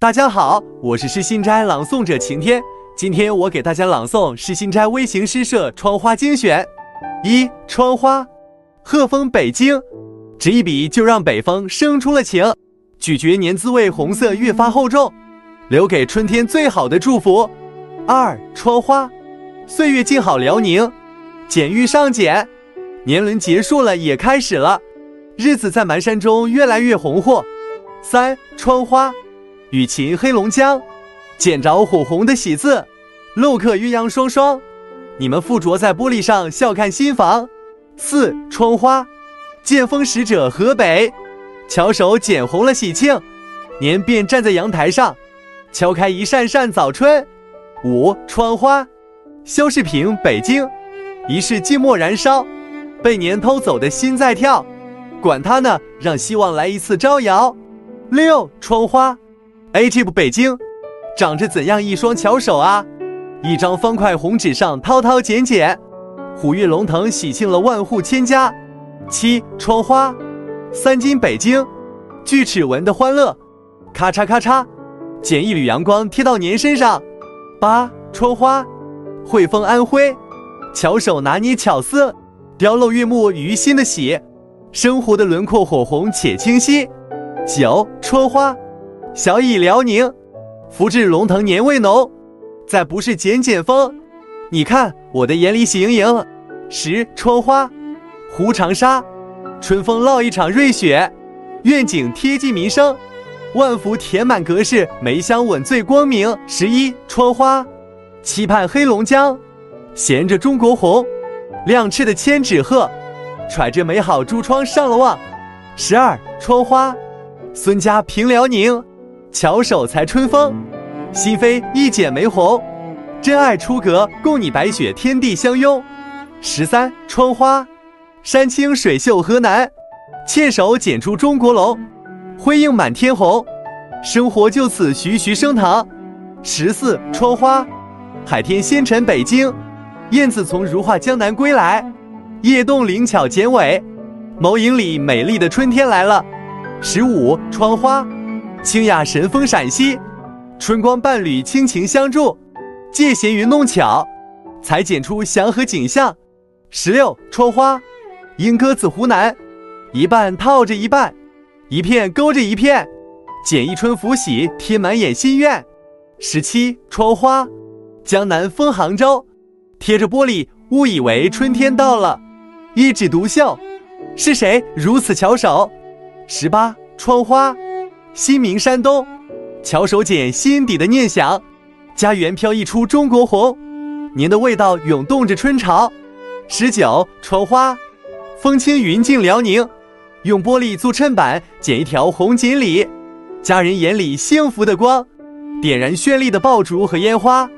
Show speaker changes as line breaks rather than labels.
大家好，我是诗心斋朗诵者晴天。今天我给大家朗诵诗心斋微型诗社窗花精选。一窗花，鹤峰北京，执一笔就让北风生出了情。咀嚼年滋味，红色越发厚重，留给春天最好的祝福。二窗花，岁月静好辽宁，剪玉上剪，年轮结束了也开始了，日子在满山中越来越红火。三窗花，雨晴黑龙江，见着火红的喜字，镂刻鸳鸯双双，你们附着在玻璃上笑看新房。四窗花，剑锋使者河北，巧手剪红了喜庆，年便站在阳台上，敲开一扇扇早春。五窗花，肖世平北京，一世寂寞燃烧，被年偷走的心在跳，管他呢，让希望来一次招摇。六窗花，A T B 北京，长着怎样一双巧手啊！一张方块红纸上滔滔剪剪，虎跃龙腾，喜庆了万户千家。七窗花，三金北京，锯齿纹的欢乐，咔嚓咔嚓，剪一缕阳光贴到您身上。八窗花，汇丰安徽，巧手拿捏巧思，雕镂月木于心的喜，生活的轮廓火红且清晰。九窗花，小乙辽宁，福至龙腾年味浓，再不是剪剪风，你看我的眼里喜盈盈。十窗花，湖长沙，春风烙一场瑞雪，愿景贴近民生，万福填满格式，梅香吻醉光明。十一窗花，期盼黑龙江，衔着中国红，亮翅的千纸鹤，揣着美好珠窗上了望。十二窗花。孙家平辽宁，巧手裁春风，心扉一剪梅红，真爱出阁，共你白雪天地相拥。十三窗花，山清水秀河南，纤手剪出中国龙，辉映满天红，生活就此徐徐升腾。十四窗花，海天仙尘北京，燕子从如画江南归来，叶动灵巧剪尾，眸影里美丽的春天来了。十五窗花，清雅神风陕西，春光伴侣倾情相助，借闲云弄巧，裁剪出祥和景象。十六窗花，莺歌子湖南，一半套着一半，一片勾着一片，剪一春福喜贴满眼心愿。十七窗花，江南风杭州，贴着玻璃误以为春天到了，一指独秀，是谁如此巧手？十八窗花，新明山东，巧手剪心底的念想，家园飘溢出中国红，您的味道涌动着春潮。十九窗花，风轻云静辽宁，用玻璃做衬板，剪一条红锦鲤，家人眼里幸福的光，点燃绚丽的爆竹和烟花。